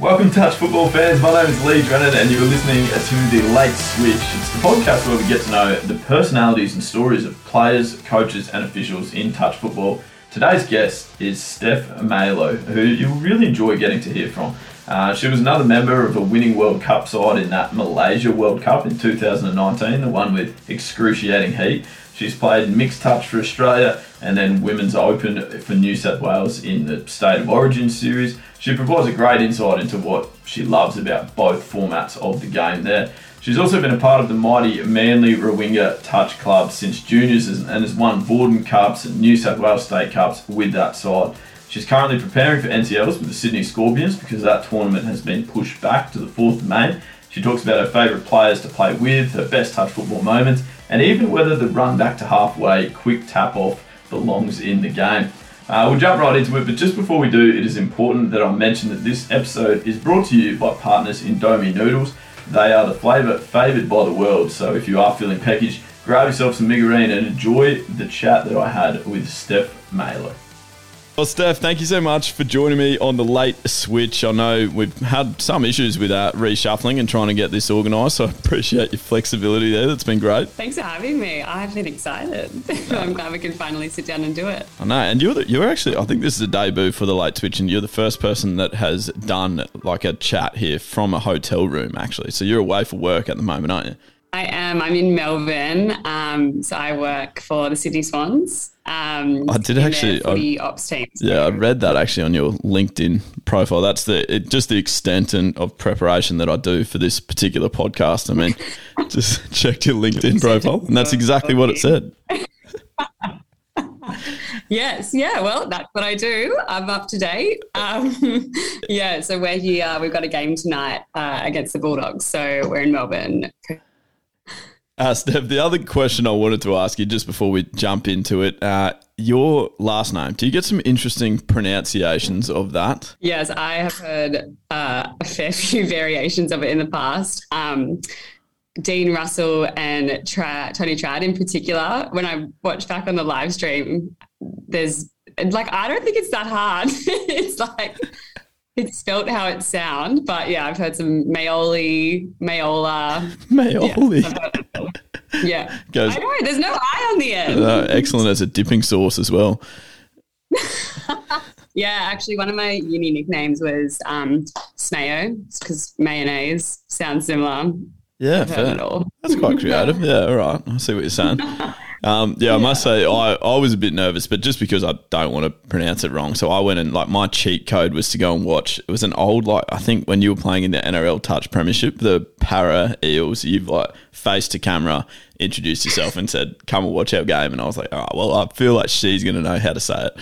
Welcome, Touch Football fans. My name is Lee Drennan, and you're listening to the Late Switch. It's the podcast where we get to know the personalities and stories of players, coaches, and officials in touch football. Today's guest is Steph Malo, who you'll really enjoy getting to hear from. Uh, she was another member of a winning World Cup side in that Malaysia World Cup in 2019, the one with excruciating heat. She's played mixed touch for Australia and then Women's Open for New South Wales in the State of Origin series. She provides a great insight into what she loves about both formats of the game there. She's also been a part of the mighty Manly Warringah Touch Club since juniors and has won Vorden Cups and New South Wales State Cups with that side. She's currently preparing for NTLs with the Sydney Scorpions because that tournament has been pushed back to the 4th of May. She talks about her favourite players to play with, her best touch football moments, and even whether the run back to halfway quick tap off belongs in the game. Uh, we'll jump right into it, but just before we do, it is important that I mention that this episode is brought to you by partners Indomie Noodles. They are the flavour favoured by the world, so if you are feeling peckish, grab yourself some Mi Goreng and enjoy the chat that I had with Steph Malo. Well, Steph, thank you so much for joining me on the late switch. I know we've had some issues with uh, reshuffling and trying to get this organised, so I appreciate your flexibility there. That's been great. Thanks for having me. I've been excited. I'm glad we can finally sit down and do it. I know, and you're the, you're actually. I think this is a debut for the late switch, and you're the first person that has done like a chat here from a hotel room, actually. So you're away for work at the moment, aren't you? I am. I'm in Melbourne. Um, so I work for the Sydney Swans. Um, I did actually. The ops team. Yeah, I read that actually on your LinkedIn profile. That's the it, just the extent and of preparation that I do for this particular podcast. I mean, just checked your LinkedIn profile, and that's exactly what it said. yes, yeah. Well, that's what I do. I'm up to date. Um, yeah. So we're here. We've got a game tonight uh, against the Bulldogs. So we're in Melbourne uh, Steph, the other question I wanted to ask you just before we jump into it, uh, your last name, do you get some interesting pronunciations of that? Yes, I have heard uh, a fair few variations of it in the past. Um, Dean Russell and Tra- Tony Trad in particular, when I watch back on the live stream, there's like, I don't think it's that hard. it's like, it's spelt how it sounds, but yeah, I've heard some Mayoli, Mayola. Mayoli. Yeah. yeah. Goes, I know, there's no I on the end. Uh, excellent as a dipping sauce as well. yeah, actually, one of my uni nicknames was um, Smayo, because mayonnaise sounds similar. Yeah, fair. That's quite creative. yeah, all right. I see what you're saying. Um, yeah, I must say I, I was a bit nervous, but just because I don't want to pronounce it wrong, so I went and like my cheat code was to go and watch. It was an old like I think when you were playing in the NRL Touch Premiership, the Parra Eels, you've like faced to camera, introduced yourself, and said, "Come and watch our game." And I was like, "Oh, well, I feel like she's going to know how to say it."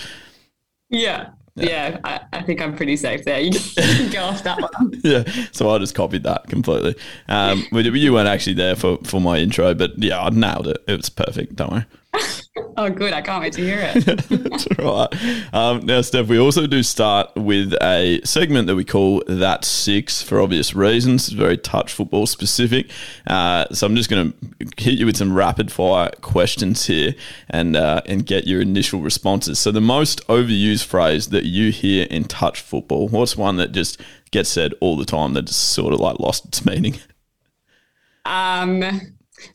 Yeah, yeah, I, I, think I'm pretty safe there. You can go off that one. yeah, so I just copied that completely. Um, you weren't actually there for, for my intro, but yeah, I nailed it. It was perfect. Don't worry. oh, good. I can't wait to hear it. That's right. Um, now, Steph, we also do start with a segment that we call That Six for obvious reasons. It's very touch football specific. Uh, so I'm just going to hit you with some rapid fire questions here and, uh, and get your initial responses. So, the most overused phrase that you hear in touch football, what's one that just gets said all the time that just sort of like lost its meaning? Um,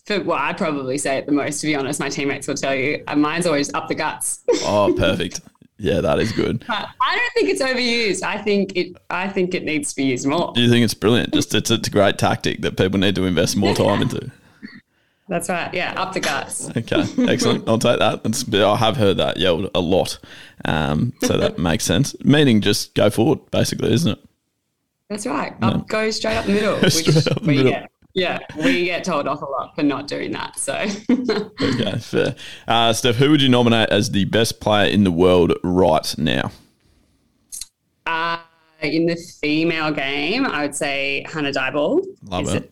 for what I'd probably say it the most, to be honest. My teammates will tell you. Mine's always up the guts. oh, perfect. Yeah, that is good. But I don't think it's overused. I think it. I think it needs to be used more. Do you think it's brilliant? Just it's, it's a great tactic that people need to invest more time into. That's right. Yeah, up the guts. Okay, excellent. I'll take that. That's, I have heard that yelled a lot, um, so that makes sense. Meaning, just go forward, basically, isn't it? That's right. Up. Go straight up the middle. straight up the middle. Get. Yeah, we get told off a lot for not doing that. So, okay, fair. Uh, Steph, who would you nominate as the best player in the world right now? Uh, in the female game, I would say Hannah Dyball. Love it.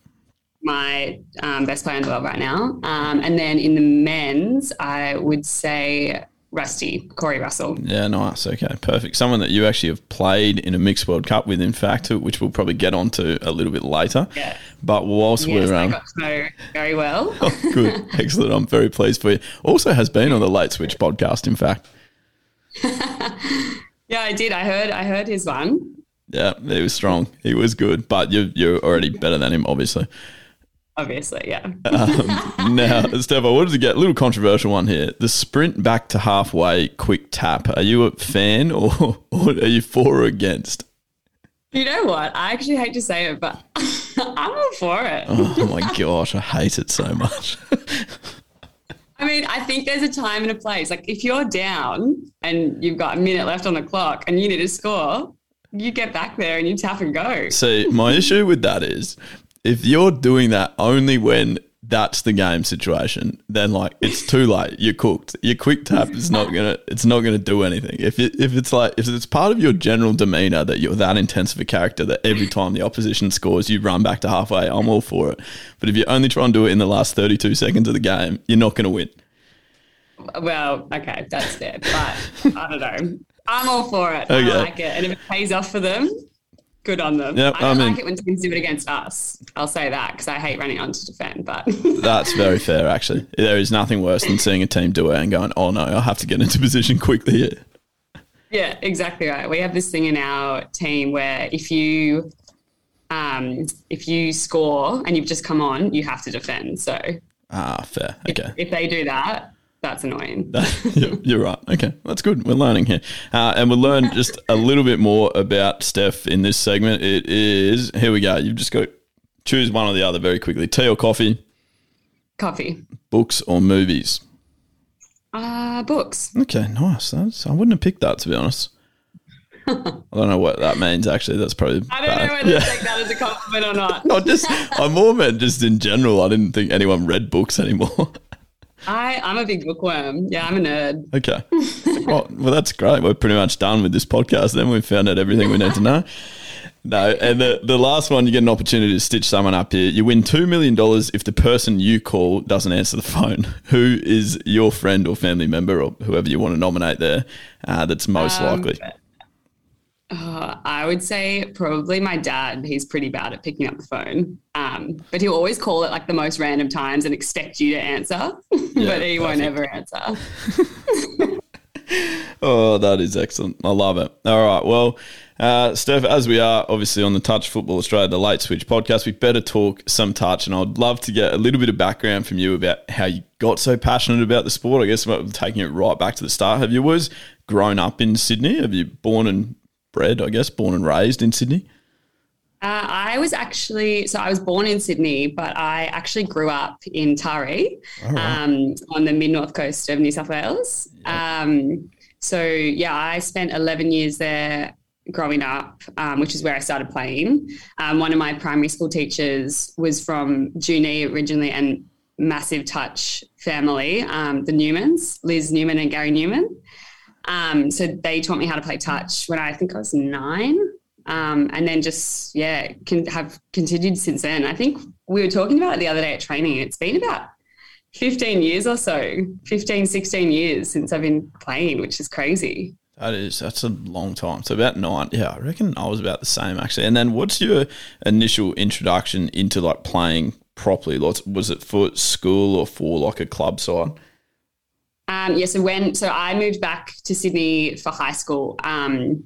My um, best player in the world right now. Um, and then in the men's, I would say Rusty, Corey Russell. Yeah, nice. Okay, perfect. Someone that you actually have played in a mixed World Cup with, in fact, which we'll probably get onto a little bit later. Yeah. But whilst yes, we're. Um, I got to know very well. oh, good. Excellent. I'm very pleased for you. Also has been on the Late Switch podcast, in fact. yeah, I did. I heard I heard his one. Yeah, he was strong. He was good, but you're you're already better than him, obviously. Obviously, yeah. um, now, Steph, I wanted to get a little controversial one here. The sprint back to halfway quick tap. Are you a fan or, or are you for or against? You know what? I actually hate to say it, but I'm all for it. oh my gosh, I hate it so much. I mean, I think there's a time and a place. Like if you're down and you've got a minute left on the clock and you need to score, you get back there and you tap and go. See, my issue with that is if you're doing that only when that's the game situation, then like it's too late. You're cooked. Your quick tap is not gonna. It's not gonna do anything. If it, if it's like if it's part of your general demeanor that you're that intense of a character that every time the opposition scores you run back to halfway, I'm all for it. But if you only try and do it in the last 32 seconds of the game, you're not gonna win. Well, okay, that's fair, but I don't know. I'm all for it. Okay. I like it, and if it pays off for them, good on them. Yep, I don't I mean, like it when teams do it against us. I'll say that because I hate running on to defend. But that's very fair, actually. There is nothing worse than seeing a team do it and going, "Oh no, I have to get into position quickly here." Yeah, exactly right. We have this thing in our team where if you um, if you score and you've just come on, you have to defend. So ah, fair. Okay. If, if they do that, that's annoying. You're right. Okay, that's good. We're learning here, uh, and we'll learn just a little bit more about Steph in this segment. It is here we go. You've just got to choose one or the other very quickly. Tea or coffee? Coffee. Books or movies? Uh, books. Okay, nice. That's, I wouldn't have picked that to be honest. I don't know what that means. Actually, that's probably. I don't bad. know whether yeah. to take that as a compliment or not. no, just I'm more meant just in general. I didn't think anyone read books anymore. I, I'm a big bookworm. Yeah, I'm a nerd. Okay. well, well, that's great. We're pretty much done with this podcast then. We've found out everything we need to know. No, and the, the last one, you get an opportunity to stitch someone up here. You win $2 million if the person you call doesn't answer the phone. Who is your friend or family member or whoever you want to nominate there uh, that's most um, likely? Uh, I would say probably my dad. He's pretty bad at picking up the phone, um, but he'll always call it like the most random times and expect you to answer, yeah, but he perfect. won't ever answer. oh, that is excellent. I love it. All right. Well, uh, Steph, as we are obviously on the Touch Football Australia, the Late Switch podcast, we better talk some touch. And I'd love to get a little bit of background from you about how you got so passionate about the sport. I guess taking it right back to the start. Have you always grown up in Sydney? Have you born and bred, I guess, born and raised in Sydney? Uh, I was actually, so I was born in Sydney, but I actually grew up in Taree right. um, on the mid north coast of New South Wales. Um, so, yeah, I spent 11 years there growing up, um, which is where I started playing. Um, one of my primary school teachers was from Junee originally and massive touch family, um, the Newmans, Liz Newman and Gary Newman. Um, so they taught me how to play touch when I think I was nine. Um, and then just, yeah, can have continued since then. I think we were talking about it the other day at training. It's been about 15 years or so, 15, 16 years since I've been playing, which is crazy. That is, that's a long time. So about nine. Yeah, I reckon I was about the same actually. And then what's your initial introduction into like playing properly? Was it for school or for like a club side? Um, yeah, so when so I moved back to Sydney for high school, um,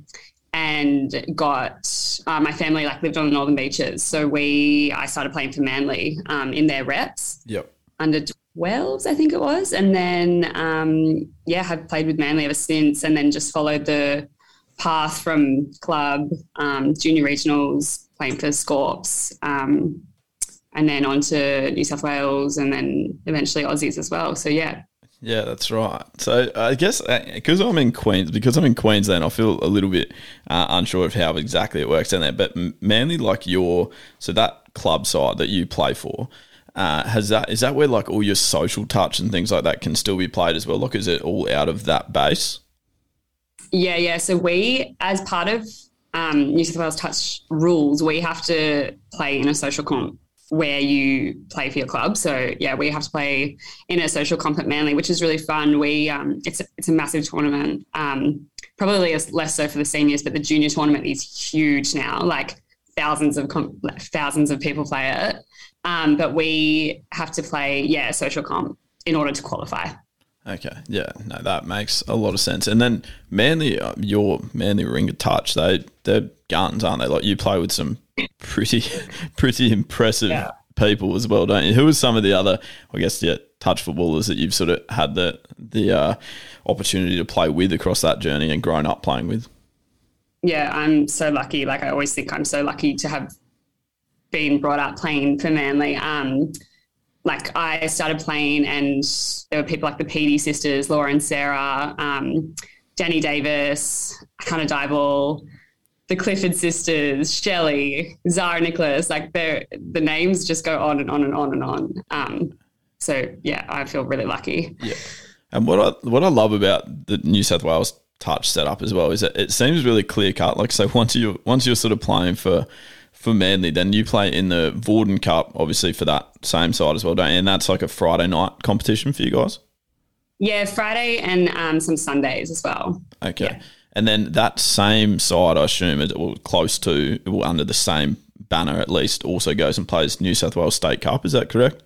and got uh, my family like lived on the northern beaches. So we I started playing for Manly um, in their reps. Yep. Under 12s, I think it was, and then um, yeah, have played with Manly ever since, and then just followed the path from club, um, junior regionals, playing for Scorps. Um, and then on to New South Wales and then eventually Aussies as well. So yeah, yeah, that's right. So I guess because uh, I'm in Queens, because I'm in Queensland, I feel a little bit uh, unsure of how exactly it works down there. But mainly like your so that club side that you play for. Uh, has that is that where like all your social touch and things like that can still be played as well? Like, is it all out of that base? Yeah, yeah. So we, as part of um, New South Wales touch rules, we have to play in a social comp where you play for your club. So yeah, we have to play in a social comp at Manly, which is really fun. We um, it's it's a massive tournament. Um, probably less so for the seniors, but the junior tournament is huge now. Like thousands of comp- thousands of people play it. Um, but we have to play yeah social comp in order to qualify. Okay, yeah, no, that makes a lot of sense. And then Manly, uh, your Manly Warringah Touch, they they're guns, aren't they? Like you play with some pretty pretty impressive yeah. people as well, don't you? Who are some of the other, I guess, yeah, touch footballers that you've sort of had the the uh, opportunity to play with across that journey and grown up playing with? Yeah, I'm so lucky. Like I always think I'm so lucky to have been brought up playing for Manly. Um, like I started playing, and there were people like the Petey sisters, Laura and Sarah, um, Danny Davis, Hannah Dyball, the Clifford sisters, Shelley, Zara Nicholas. Like the names just go on and on and on and on. Um, so yeah, I feel really lucky. Yeah, and what I what I love about the New South Wales touch setup as well is that it seems really clear cut. Like so, once you once you're sort of playing for for Manly, then you play in the Vorden Cup, obviously for that same side as well, don't you? And that's like a Friday night competition for you guys. Yeah, Friday and um, some Sundays as well. Okay, yeah. and then that same side, I assume, is well, close to well, under the same banner at least, also goes and plays New South Wales State Cup. Is that correct?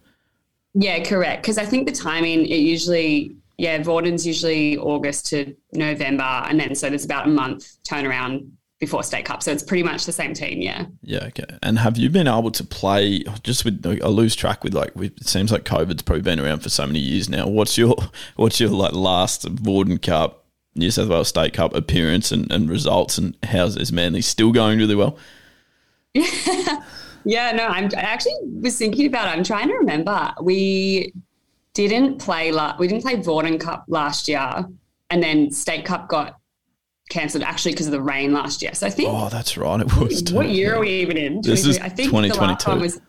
Yeah, correct. Because I think the timing it usually yeah, Vorden's usually August to November, and then so there's about a month turnaround before state cup. So it's pretty much the same team, yeah. Yeah, okay. And have you been able to play just with I lose track with like it seems like COVID's probably been around for so many years now. What's your what's your like last Vorden Cup, New South Wales State Cup appearance and, and results and how's is Manly still going really well? Yeah. yeah, no, I'm I actually was thinking about it. I'm trying to remember. We didn't play la- we didn't play Vorden Cup last year and then State Cup got cancelled actually because of the rain last year. So I think. Oh, that's right. It was. What year are we even in? This is I think 2022. Was,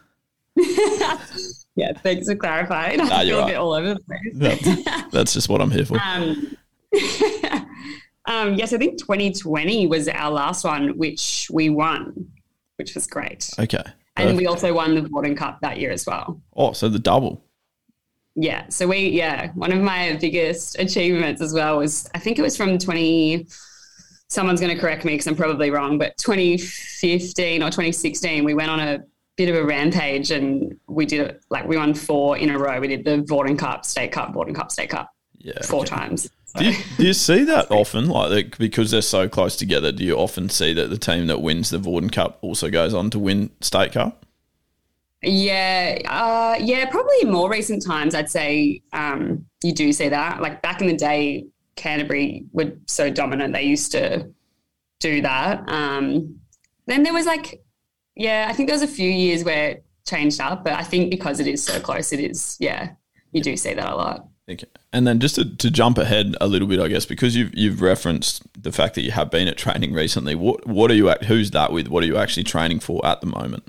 yeah, thanks for clarifying. Nah, I feel right. a bit all over the place. that's just what I'm here for. Um, um, yes, I think 2020 was our last one, which we won, which was great. Okay. And we also won the Vorden Cup that year as well. Oh, so the double. Yeah. So we, yeah, one of my biggest achievements as well was I think it was from 20- someone's going to correct me because I'm probably wrong, but 2015 or 2016, we went on a bit of a rampage and we did it like we won four in a row. We did the Vorden Cup, State Cup, Vorden Cup, State Cup, yeah, four okay. times. Do you, do you, see that often? Like because they're so close together, do you often see that the team that wins the Vorden Cup also goes on to win State Cup? Yeah, uh, yeah, probably in more recent times, I'd say um, you do see that. Like back in the day, Canterbury were so dominant. They used to do that. Um, then there was like, yeah, I think there was a few years where it changed up, but I think because it is so close, it is, yeah, you do see that a lot. And then just to, to jump ahead a little bit, I guess, because you've you've referenced the fact that you have been at training recently. What what are you at? Who's that with? What are you actually training for at the moment?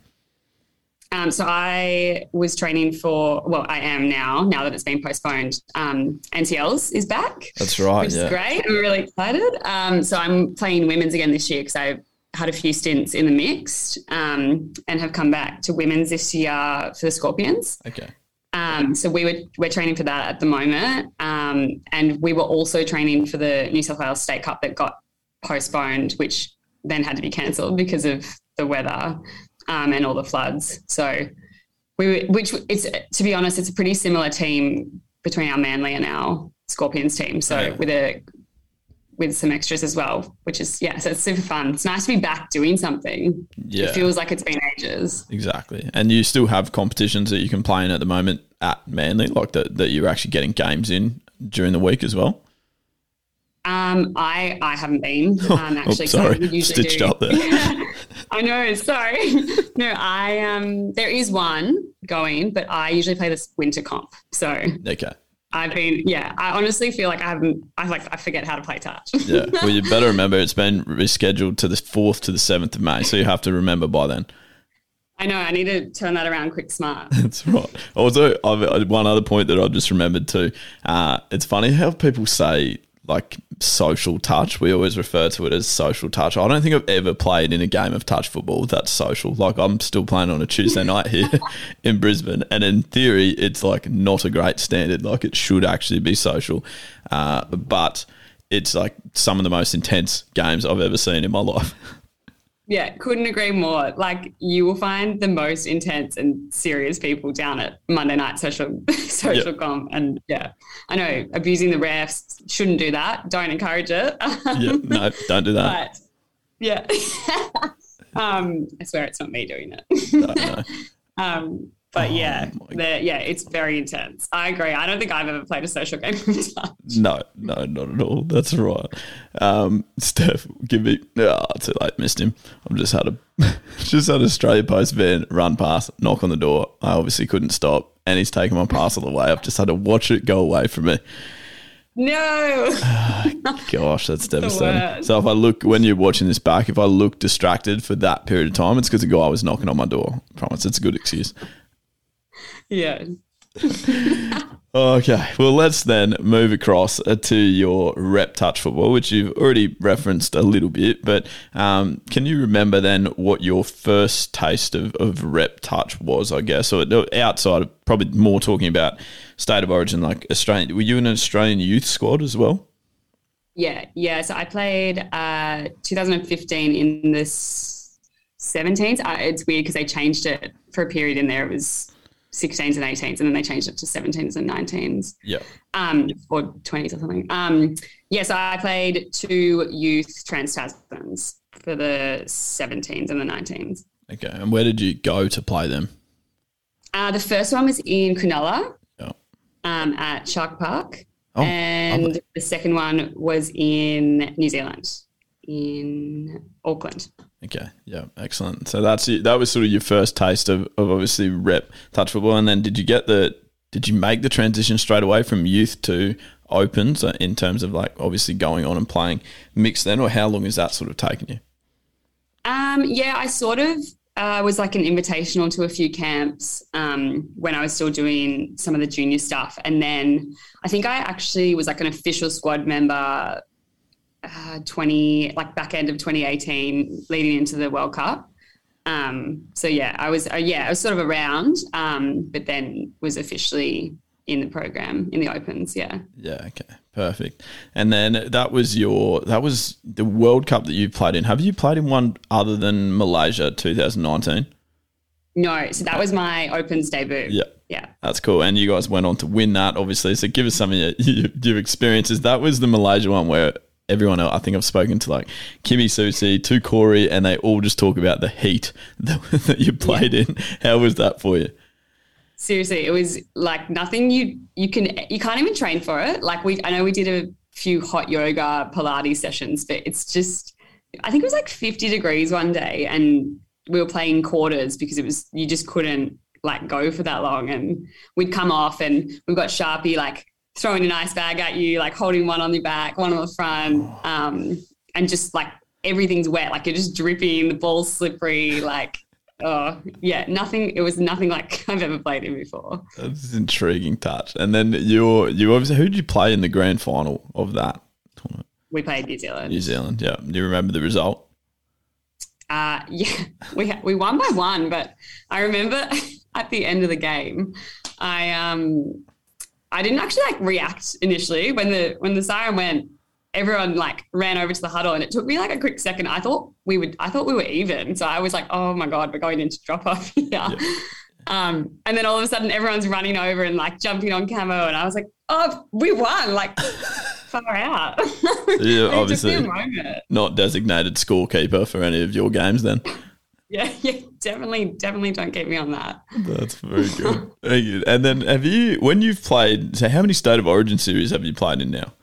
Um, so I was training for, well, I am now, now that it's been postponed. Um, NTLs is back. That's right. Which yeah. is great. I'm really excited. Um, so I'm playing women's again this year because I had a few stints in the mixed um, and have come back to women's this year for the Scorpions. Okay. Um, so we were we're training for that at the moment, um, and we were also training for the New South Wales State Cup that got postponed, which then had to be cancelled because of the weather um, and all the floods. So we, which it's to be honest, it's a pretty similar team between our Manly and our Scorpions team. So yeah. with a with some extras as well, which is yeah, so it's super fun. It's nice to be back doing something. Yeah, it feels like it's been ages. Exactly, and you still have competitions that you can play in at the moment at Manly, like that that you're actually getting games in during the week as well. Um, I I haven't been um, actually. oh, sorry, stitched do. up there. I know. Sorry. no, I um. There is one going, but I usually play this winter comp. So okay. I've been, yeah. I honestly feel like I haven't. I like I forget how to play touch. yeah. Well, you better remember it's been rescheduled to the fourth to the seventh of May, so you have to remember by then. I know. I need to turn that around quick, smart. That's right. Also, I've, one other point that I just remembered too. Uh, it's funny how people say like social touch. We always refer to it as social touch. I don't think I've ever played in a game of touch football that's social. Like I'm still playing on a Tuesday night here in Brisbane, and in theory, it's like not a great standard. Like it should actually be social, uh, but it's like some of the most intense games I've ever seen in my life. Yeah, couldn't agree more. Like you will find the most intense and serious people down at Monday night social social yep. comp. And yeah, I know abusing the refs shouldn't do that. Don't encourage it. yeah, no, don't do that. But, yeah. um, I swear it's not me doing it. no, no. Um, but oh, yeah, yeah, it's very intense. I agree. I don't think I've ever played a social game touch. No, no, not at all. That's right. Um, Steph, give me. Oh, too late. Missed him. I've just had a just had Australia Post van run past, knock on the door. I obviously couldn't stop, and he's taken my parcel away. I've just had to watch it go away from me. No. Gosh, that's devastating. So if I look when you're watching this back, if I look distracted for that period of time, it's because the guy was knocking on my door. I promise, it's a good excuse. Yeah. okay, well, let's then move across uh, to your rep touch football, which you've already referenced a little bit. But um, can you remember then what your first taste of, of rep touch was, I guess? Or outside of probably more talking about state of origin, like Australian, were you in an Australian youth squad as well? Yeah, yeah. So I played uh, 2015 in the 17s. Uh, it's weird because they changed it for a period in there. It was 16s and 18s, and then they changed it to 17s and 19s. Yeah. Um, or 20s or something. Um, yeah, so I played two youth trans Tasmans for the 17s and the 19s. Okay, and where did you go to play them? Uh, the first one was in Cronulla yeah. um, at Shark Park. Oh, and lovely. the second one was in New Zealand, in Auckland. Okay, yeah, excellent. So that's that was sort of your first taste of, of obviously rep touch football, and then did you get the did you make the transition straight away from youth to opens in terms of like obviously going on and playing mixed then, or how long has that sort of taken you? Um, yeah, I sort of uh, was like an invitational to a few camps um, when I was still doing some of the junior stuff, and then I think I actually was like an official squad member uh, 20 like back end of 2018 leading into the world cup. Um, so yeah i was uh, yeah i was sort of around um, but then was officially in the program in the opens yeah. Yeah okay perfect. And then that was your that was the world cup that you played in. Have you played in one other than malaysia 2019 no so that was my opens debut. Yeah. Yeah. That's cool. And you guys went on to win that obviously. So give us some of your, your experiences. That was the malaysia one where everyone else, I think I've spoken to like Kimmy Susie, to Corey, and they all just talk about the heat that, that you played yeah. in. How was that for you? Seriously, it was like nothing you you can you can't even train for it. Like we, I know we did a few hot yoga Pilates sessions, but it's just I think it was like 50 degrees one day, and we were playing quarters because it was you just couldn't like go for that long, and we'd come off, and we've got Sharpie like throwing an ice bag at you, like holding one on the back, one on the front, um, and just like everything's wet, like you're just dripping, the ball's slippery, like oh yeah, nothing. It was nothing like I've ever played in before. That's an intriguing touch. And then you're you obviously who did you play in the grand final of that tournament? We played New Zealand. New Zealand, yeah. Do you remember the result? Uh, yeah, we we won by one, but I remember at the end of the game, I um I didn't actually like react initially when the when the siren went. Everyone like ran over to the huddle, and it took me like a quick second. I thought we would. I thought we were even. So I was like, "Oh my god, we're going into drop off here." Yeah. Um, and then all of a sudden, everyone's running over and like jumping on camo, and I was like, "Oh, we won!" Like far out. yeah, obviously not designated scorekeeper for any of your games then. Yeah, yeah, definitely, definitely don't get me on that. That's very good. very good. And then have you, when you've played, so how many State of Origin series have you played in now?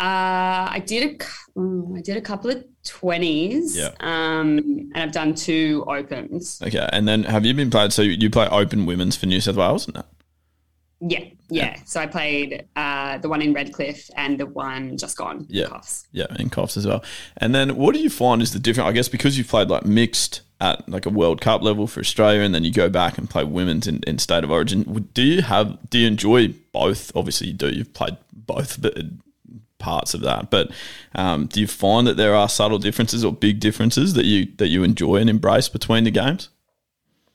Uh, I did a, mm, I did a couple of twenties. Yeah. Um, and I've done two opens. Okay, and then have you been played? So you play Open Women's for New South Wales, that? Yeah, yeah. So I played uh, the one in Redcliffe and the one just gone. Yeah. Yeah, in Coffs as well. And then what do you find is the different? I guess because you've played like mixed at like a World Cup level for Australia, and then you go back and play women's in, in state of origin. Do you have? Do you enjoy both? Obviously, you do. You've played both parts of that, but um, do you find that there are subtle differences or big differences that you that you enjoy and embrace between the games?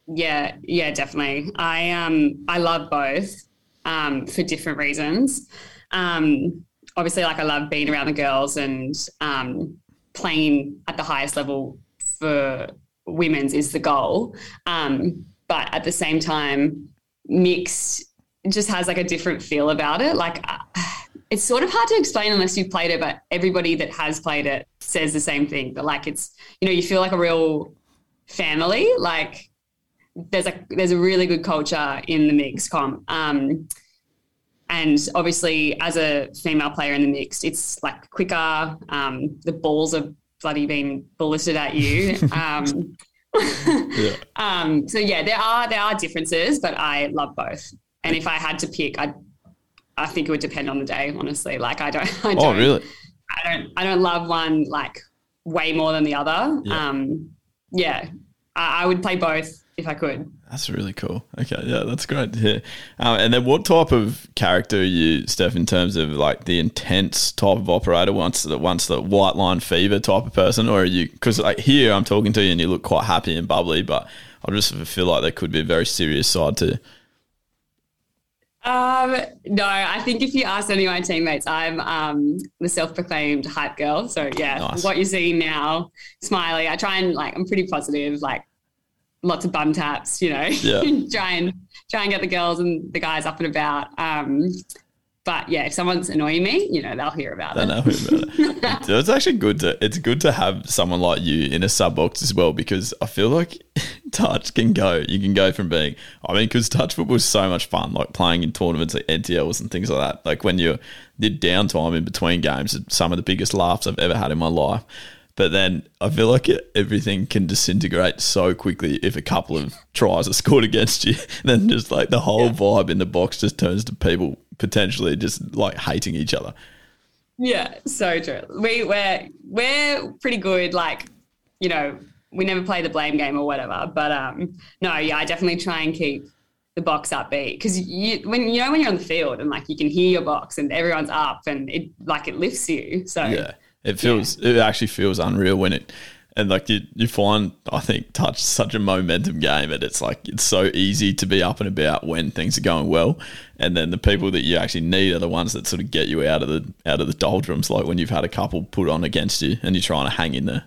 Yeah, yeah, definitely. I um I love both um, for different reasons. Um, obviously, like I love being around the girls and um, playing at the highest level for women's is the goal. Um, but at the same time, mixed just has like a different feel about it. Like uh, it's sort of hard to explain unless you've played it, but everybody that has played it says the same thing. But like it's you know you feel like a real family. Like there's a there's a really good culture in the mixed comp. Um, and obviously, as a female player in the mixed, it's like quicker. Um, the balls are bloody being bulleted at you. Um, yeah. um, so yeah, there are there are differences, but I love both. And if I had to pick, I I think it would depend on the day. Honestly, like I don't. I oh, don't oh really? I don't. I don't love one like way more than the other. Yeah. Um, yeah, I, I would play both if I could. That's really cool. Okay, yeah, that's great to hear. Um, and then, what type of character are you, Steph, in terms of like the intense type of operator? Once the once the white line fever type of person, or are you? Because like here, I'm talking to you, and you look quite happy and bubbly, but I just feel like there could be a very serious side to. Um, no, I think if you ask any of my teammates, I'm um, the self-proclaimed hype girl. So yeah, nice. what you see now, smiley. I try and like I'm pretty positive. Like lots of bum taps, you know, yeah. try and try and get the girls and the guys up and about. Um, but yeah, if someone's annoying me, you know, they'll hear about they it. Know about it. it's actually good to it's good to have someone like you in a sub box as well because I feel like touch can go. You can go from being I mean, because touch football is so much fun, like playing in tournaments like NTLs and things like that. Like when you're did downtime in between games, some of the biggest laughs I've ever had in my life. But then I feel like it, everything can disintegrate so quickly if a couple of tries are scored against you. then just like the whole yeah. vibe in the box just turns to people potentially just like hating each other. Yeah, so true. We we're we're pretty good. Like, you know, we never play the blame game or whatever. But um, no, yeah, I definitely try and keep the box upbeat because you when you know when you're on the field and like you can hear your box and everyone's up and it like it lifts you. So yeah it feels yeah. it actually feels unreal when it and like you, you find I think touch such a momentum game and it's like it's so easy to be up and about when things are going well and then the people that you actually need are the ones that sort of get you out of the out of the doldrums like when you've had a couple put on against you and you're trying to hang in there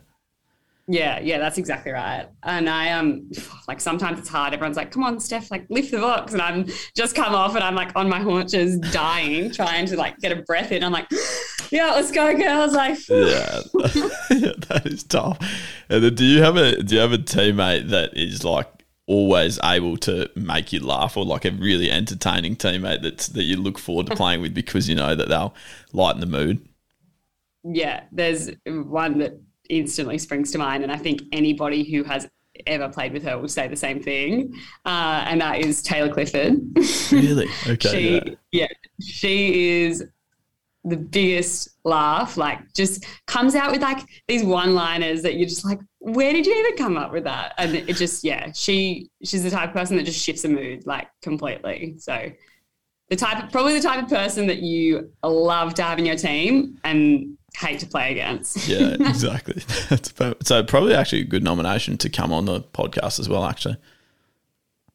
yeah, yeah, that's exactly right. And I um like sometimes it's hard. Everyone's like, "Come on, Steph, like lift the box," and I'm just come off and I'm like on my haunches, dying, trying to like get a breath in. I'm like, "Yeah, let's go, girls!" Like, yeah, yeah, that is tough. And then do you have a do you have a teammate that is like always able to make you laugh, or like a really entertaining teammate that's that you look forward to playing with because you know that they'll lighten the mood? Yeah, there's one that instantly springs to mind. And I think anybody who has ever played with her will say the same thing. Uh, and that is Taylor Clifford. Really? Okay. she, yeah. yeah, she is the biggest laugh. Like, just comes out with like these one-liners that you're just like, where did you even come up with that? And it just, yeah, she she's the type of person that just shifts a mood like completely. So the type of, probably the type of person that you love to have in your team and hate to play against. yeah, exactly. so probably actually a good nomination to come on the podcast as well. Actually.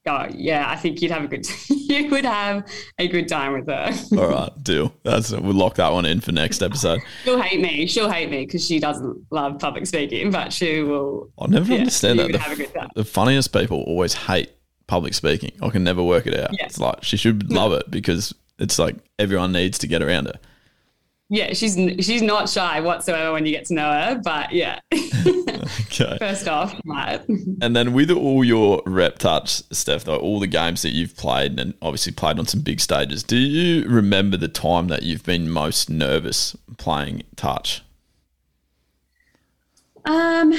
Oh yeah, I think you'd have a good. you would have a good time with her. All right, deal. That's we'll lock that one in for next episode. She'll hate me. She'll hate me because she doesn't love public speaking, but she will. I never yeah, understand that. The, the, funniest people always hate public speaking. I can never work it out. Yeah. It's like she should love it because it's like everyone needs to get around her yeah, she's she's not shy whatsoever when you get to know her. But yeah, okay. First off, right. And then with all your rep touch stuff, though, all the games that you've played and obviously played on some big stages, do you remember the time that you've been most nervous playing touch? Um,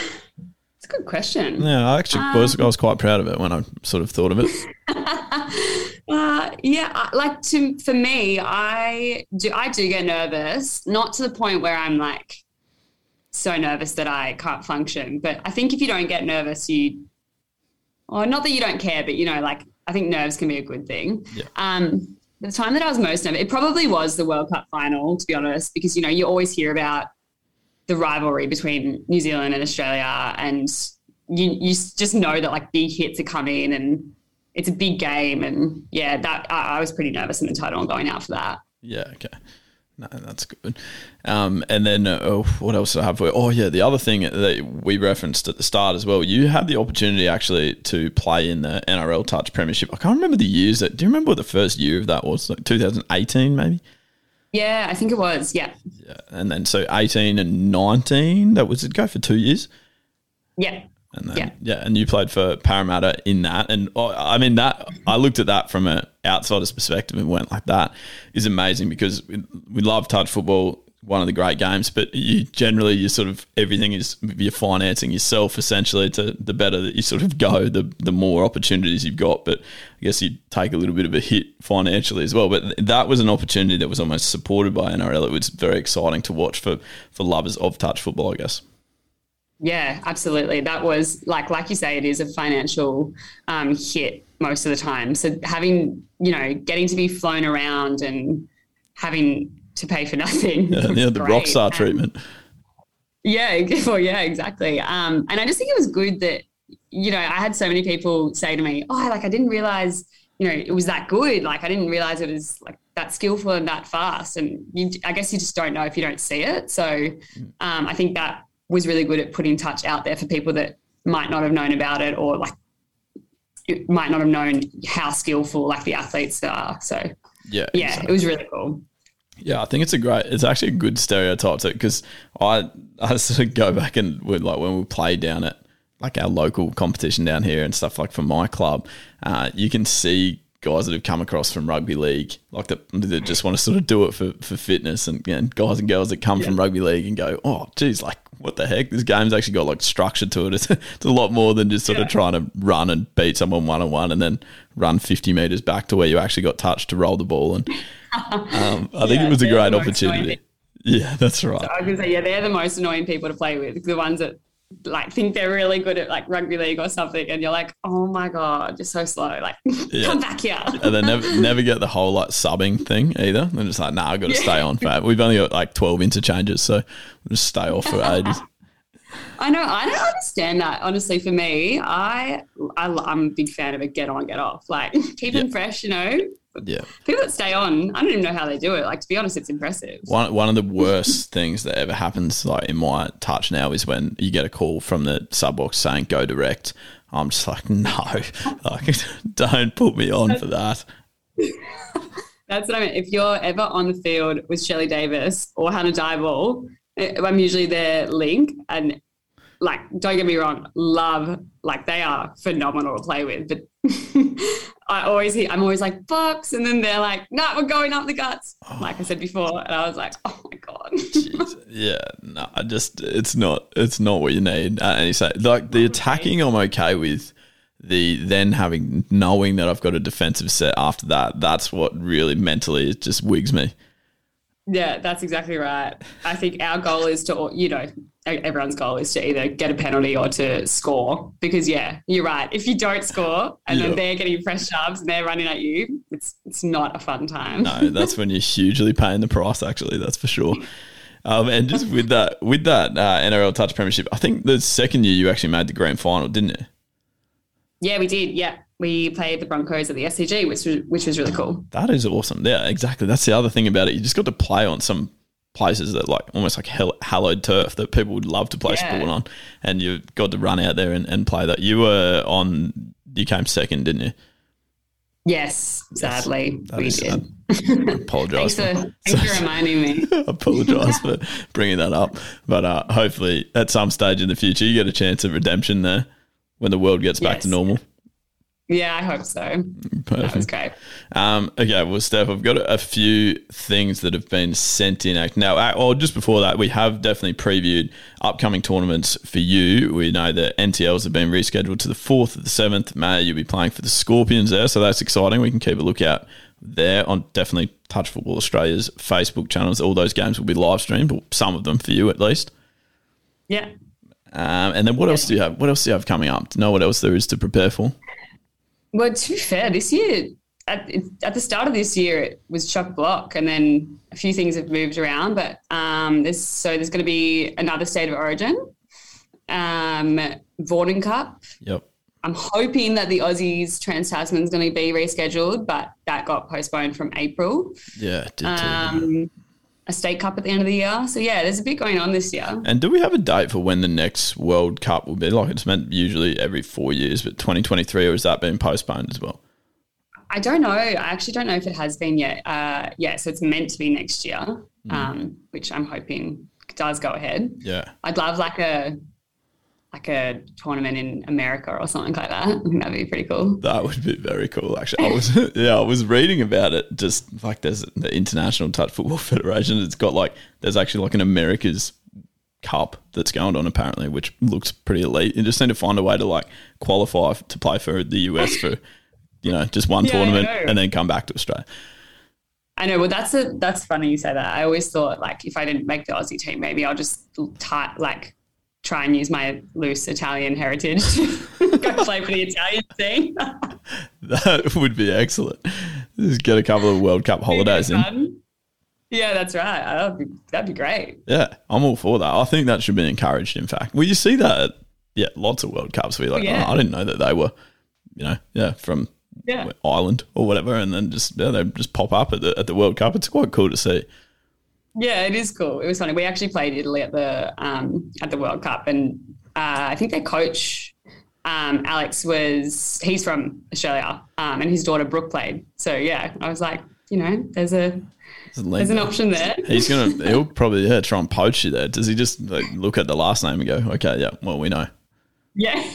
it's a good question. Yeah, I actually um, was I was quite proud of it when I sort of thought of it. Uh, yeah, like to for me, I do I do get nervous, not to the point where I'm like so nervous that I can't function. But I think if you don't get nervous, you, or not that you don't care, but you know, like I think nerves can be a good thing. Yeah. Um, the time that I was most nervous, it probably was the World Cup final, to be honest, because you know you always hear about the rivalry between New Zealand and Australia, and you you just know that like big hits are coming and it's a big game, and yeah, that I, I was pretty nervous in the title and going out for that. Yeah. Okay. No, that's good. Um, and then uh, oh, what else do I have for you? Oh, yeah, the other thing that we referenced at the start as well, you had the opportunity actually to play in the NRL Touch Premiership. I can't remember the years. That, do you remember what the first year of that was? Like 2018, maybe? Yeah, I think it was. Yeah. Yeah. And then so 18 and 19, that was it go for two years? Yeah. And then, yeah. yeah, and you played for Parramatta in that. And oh, I mean, that I looked at that from an outsider's perspective and went like, that is amazing because we, we love touch football, one of the great games, but you generally, you sort of, everything is, you're financing yourself essentially to the better that you sort of go, the, the more opportunities you've got. But I guess you take a little bit of a hit financially as well. But that was an opportunity that was almost supported by NRL. It was very exciting to watch for, for lovers of touch football, I guess. Yeah, absolutely. That was like like you say, it is a financial um, hit most of the time. So having you know getting to be flown around and having to pay for nothing. Yeah, yeah the rock star treatment. Yeah, well, yeah, exactly. Um, and I just think it was good that you know I had so many people say to me, "Oh, like I didn't realize." You know, it was that good. Like I didn't realize it was like that skillful and that fast. And you, I guess you just don't know if you don't see it. So um, I think that was really good at putting touch out there for people that might not have known about it or like might not have known how skillful like the athletes are. So yeah, yeah, exactly. it was really cool. Yeah, I think it's a great. It's actually a good stereotype because I I sort of go back and would like when we play down at like our local competition down here and stuff like for my club, uh, you can see guys that have come across from rugby league, like that, that just want to sort of do it for, for fitness, and, you know, guys and girls that come yeah. from rugby league and go, oh, geez, like what the heck? This game's actually got like structure to it. It's, it's a lot more than just sort yeah. of trying to run and beat someone one on one and then run 50 meters back to where you actually got touched to roll the ball. And um, I think yeah, it was a great opportunity. Yeah, that's right. So I was to say, yeah, they're the most annoying people to play with. The ones that like think they're really good at like rugby league or something, and you're like, oh my god, you're so slow. Like, yeah. come back here. and they never never get the whole like subbing thing either. They're just like, nah, I've got to yeah. stay on. Fat. We've only got like twelve interchanges, so we'll just stay off for ages. I know. I don't understand that. Honestly, for me, I, I am a big fan of a get on, get off. Like keep them fresh, you know. Yeah. People that stay on, I don't even know how they do it. Like to be honest, it's impressive. One one of the worst things that ever happens, like in my touch now, is when you get a call from the sub box saying go direct. I'm just like, no, like don't put me on for that. That's what I mean. If you're ever on the field with Shelley Davis or Hannah Dyball, eh, I'm usually their link and like don't get me wrong, love like they are phenomenal to play with. But I always hear, I'm always like Bucks, and then they're like, "No, nah, we're going up the guts." Oh. Like I said before, and I was like, "Oh my god." yeah, no, I just it's not it's not what you need. Uh, and you say like the attacking, I'm okay with. The then having knowing that I've got a defensive set after that, that's what really mentally it just wigs me. Yeah, that's exactly right. I think our goal is to, you know, everyone's goal is to either get a penalty or to score. Because yeah, you're right. If you don't score and then they're getting fresh shoves and they're running at you, it's it's not a fun time. No, that's when you're hugely paying the price. Actually, that's for sure. Um, and just with that, with that uh, NRL Touch Premiership, I think the second year you actually made the grand final, didn't you? Yeah, we did. Yeah, we played the Broncos at the SCG, which was which was really cool. That is awesome. Yeah, exactly. That's the other thing about it. You just got to play on some places that like almost like hallowed turf that people would love to play yeah. sport on, and you got to run out there and, and play that. You were on. You came second, didn't you? Yes, sadly, we did. I apologize. thanks for, thanks for reminding me. I apologize for bringing that up, but uh, hopefully at some stage in the future you get a chance of redemption there when the world gets yes. back to normal. Yeah, I hope so. Perfect. That was great. Um, okay, well, Steph, I've got a few things that have been sent in. Now, uh, or just before that, we have definitely previewed upcoming tournaments for you. We know that NTLs have been rescheduled to the 4th of the 7th May. You'll be playing for the Scorpions there, so that's exciting. We can keep a lookout there on definitely Touch Football Australia's Facebook channels. All those games will be live streamed, or some of them for you at least. Yeah. Um, and then what yeah. else do you have? What else do you have coming up? Do you know what else there is to prepare for? Well, to be fair, this year at, at the start of this year it was Chuck block, and then a few things have moved around. But um, there's so there's going to be another state of origin, um, Cup. Yep. I'm hoping that the Aussies Trans Tasman is going to be rescheduled, but that got postponed from April. Yeah, did um, a state cup at the end of the year. So yeah, there's a bit going on this year. And do we have a date for when the next World Cup will be? Like it's meant usually every four years, but 2023, or has that been postponed as well? I don't know. I actually don't know if it has been yet. Uh, yeah, so it's meant to be next year, Mm. um, which I'm hoping does go ahead. Yeah. I'd love like a like a tournament in America or something like that. I think that'd be pretty cool. That would be very cool, actually. I was, yeah, I was reading about it. Just like there's the International Touch Football Federation. It's got like there's actually like an America's Cup that's going on apparently, which looks pretty elite. You just need to find a way to like qualify to play for the US for you know just one Yeah, tournament and then come back to Australia. I know. Well, that's a that's funny you say that. I always thought like if I didn't make the Aussie team, maybe I'll just ty- like try and use my loose Italian heritage to go play for the Italian team. That would be excellent. Just get a couple of World Cup holidays in. Um, yeah, that's right. Uh, that'd be, that'd be great. Yeah, I'm all for that. I think that should be encouraged. In fact, well, you see that, at, yeah, lots of World Cups. Where you're like, oh, Yeah. oh, I didn't know that they were, you know, yeah, from Yeah. Ireland or whatever, and then just yeah, they just pop up at the at the World Cup. It's quite cool to see. Yeah, it is cool. It was funny. We actually played Italy at the um, at the World Cup, and uh, I think their coach um, Alex was he's from Australia, um, and his daughter Brooke played. So yeah, I was like, you know, there's a there's an option there. He's gonna he'll probably yeah try and poach you there. Does he just like, look at the last name and go, okay, yeah, well we know. Yeah,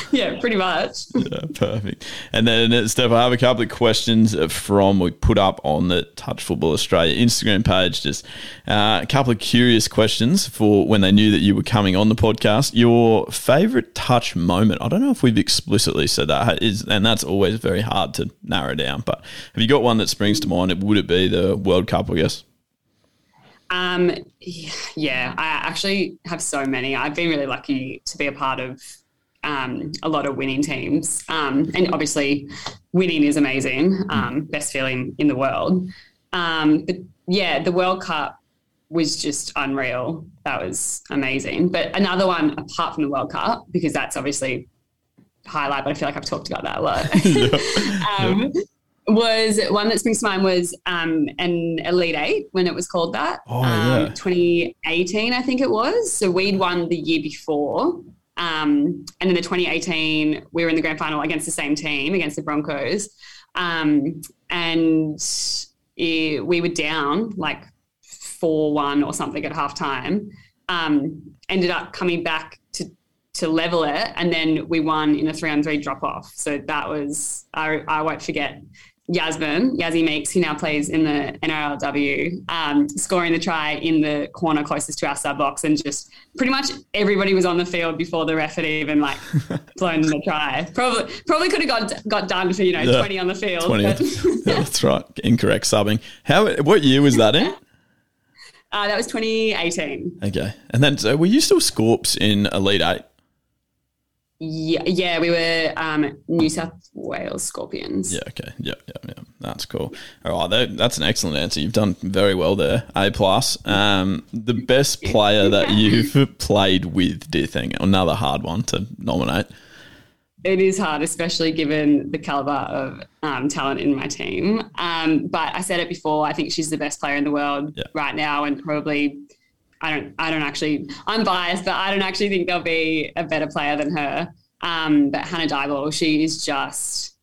yeah, pretty much. Yeah, perfect. And then, uh, Steph, I have a couple of questions from we put up on the Touch Football Australia Instagram page. Just uh, a couple of curious questions for when they knew that you were coming on the podcast. Your favorite touch moment? I don't know if we've explicitly said that, is, and that's always very hard to narrow down. But have you got one that springs to mind? Would it be the World Cup? I guess. Um, yeah, I actually have so many. I've been really lucky to be a part of um, a lot of winning teams, um, and obviously, winning is amazing. Um, best feeling in the world. Um, but yeah, the World Cup was just unreal. That was amazing. But another one apart from the World Cup, because that's obviously highlight, but I feel like I've talked about that a lot. um, was one that springs to mind was um, an Elite Eight when it was called that. Oh, um, yeah. 2018, I think it was. So we'd won the year before. Um, and in the 2018, we were in the grand final against the same team, against the Broncos. Um, and it, we were down like 4 1 or something at halftime. Um, ended up coming back to to level it, and then we won in a three on three drop off. So that was I, I won't forget Yasmin Yazzie Meakes, who now plays in the NRLW, um, scoring the try in the corner closest to our sub box, and just pretty much everybody was on the field before the ref had even like blown the try. Probably probably could have got got done for you know Yeah. twenty on the field. 20. but- yeah, that's right. Incorrect subbing. How? What year was that in? uh, that was 2018. Okay. And then, so were you still Scorps in Elite Eight? Yeah, yeah, we were um, New South Wales Scorpions. Yeah. Okay. Yeah. Yeah. Yeah. That's cool. All right. That, that's an excellent answer. You've done very well there. A plus. Um, the best player that you've played with, do you think? Another hard one to nominate. It is hard, especially given the caliber of um, talent in my team. Um, but I said it before. I think she's the best player in the world Yeah. right now, and probably I don't. I don't actually. I'm biased, but I don't actually think there'll be a better player than her. Um, but Hannah Dybel, she is just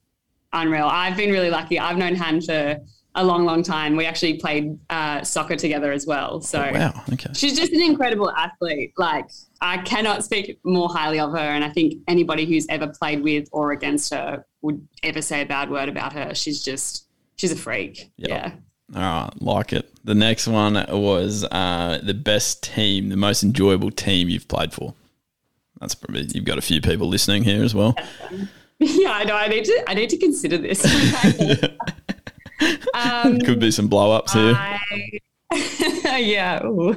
unreal. I've been really lucky. I've known Han for a long, long time. We actually played uh, soccer together as well. So Wow. Okay. She's just an incredible athlete. Like I cannot speak more highly of her, and I think anybody who's ever played with or against her would ever say a bad word about her. She's just she's a freak. Yep. Yeah. All right. Like it. The next one was uh, the best team, the most enjoyable team you've played for. That's probably you've got a few people listening here as well. Yeah, I know. I need to. I need to consider this. um, Could be some blow ups here. I, yeah. ooh.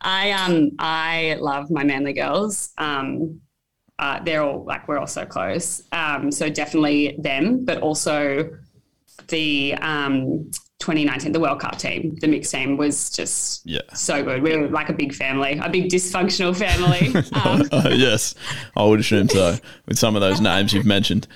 I um I love my manly girls. Um, uh, they're all like we're all so close. Um, so definitely them, but also the um 2019 the World Cup team, the mixed team was just Yeah. so good. We were like a big family, a big dysfunctional family. Um, Uh, yes, I would assume so. With some of those names you've mentioned.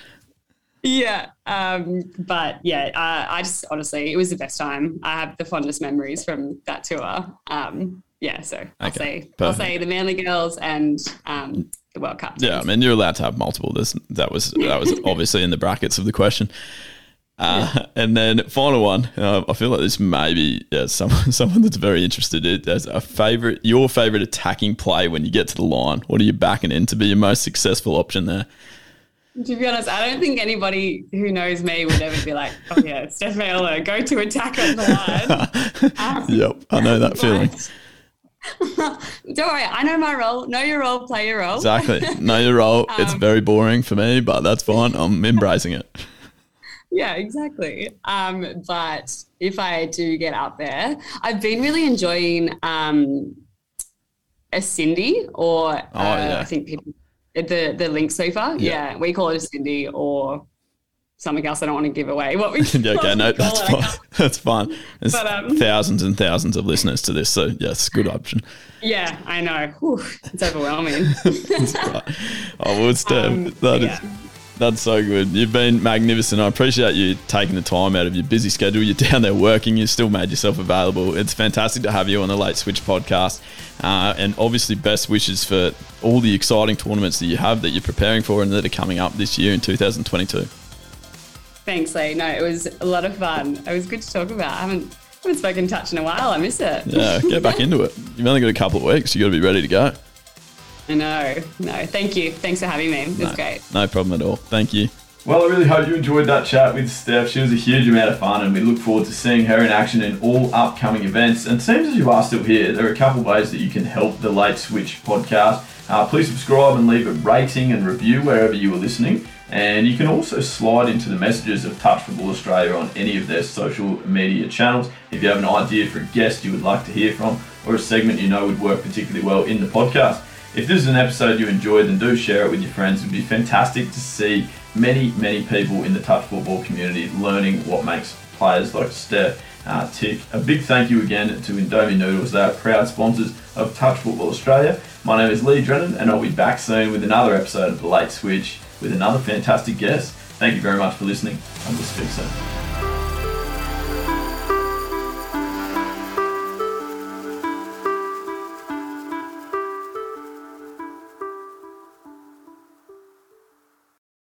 yeah. Um, but yeah, uh, I just honestly, it was the best time. I have the fondest memories from that tour. Um, yeah, so I'll say I'll say the Manly girls and um, the World Cup. Teams. Yeah, I mean you're allowed to have multiple. This that was that was obviously in the brackets of the question. Uh, yeah. And then final one, uh, I feel like this may be yeah, someone someone that's very interested. In, as a favorite, your favorite attacking play when you get to the line. What are you backing in to be your most successful option there? To be honest, I don't think anybody who knows me would ever be like, "Oh yeah, Steph Viola, go to attack on the line." Um, yep, I know that feeling. don't worry, I know my role. Know your role, play your role. Exactly, know your role. Um, it's very boring for me, but that's fine. I'm embracing it. Yeah, exactly. Um, but if I do get up there, I've been really enjoying um, a Cindy or oh, uh, yeah. I think people the the link sweeper. Yeah. yeah. we call it a Cindy or something else. I don't want to give away what we. yeah, okay, no, that's fine. That's fine. There's but, um, thousands and thousands of listeners to this, so yes, good option. Yeah, I know. Whew, it's overwhelming. Oh, well, Steph, um, that yeah. is, That's so good. You've been magnificent. I appreciate you taking the time out of your busy schedule. You're down there working. You still made yourself available. It's fantastic to have you on the Late Switch podcast. Uh, and obviously, best wishes for all the exciting tournaments that you have that you're preparing for and that are coming up this year in 2022. Thanks, Lee. No, it was a lot of fun. It was good to talk about. I haven't, haven't spoken touch in a while. I miss it. Yeah, get back into it. You've only got a couple of weeks. You've got to be ready to go. I know. No, thank you. Thanks for having me. It was no, great. No problem at all. Thank you. Well, I really hope you enjoyed that chat with Steph. She was a huge amount of fun, and we look forward to seeing her in action in all upcoming events. And it seems as you are still here, there are a couple of ways that you can help the Late Switch podcast. Uh, please subscribe and leave a rating and review wherever you are listening. And you can also slide into the messages of Touch Football Australia on any of their social media channels. If you have an idea for a guest you would like to hear from, or a segment you know would work particularly well in the podcast. If this is an episode you enjoyed, then do share it with your friends. It would be fantastic to see many, many people in the touch football community learning what makes players like Steph uh, tick. A big thank you again to Indomie Noodles. They are proud sponsors of Touch Football Australia. My name is Lee Drennan, and I'll be back soon with another episode of The Late Switch with another fantastic guest. Thank you very much for listening, and we'll speak soon.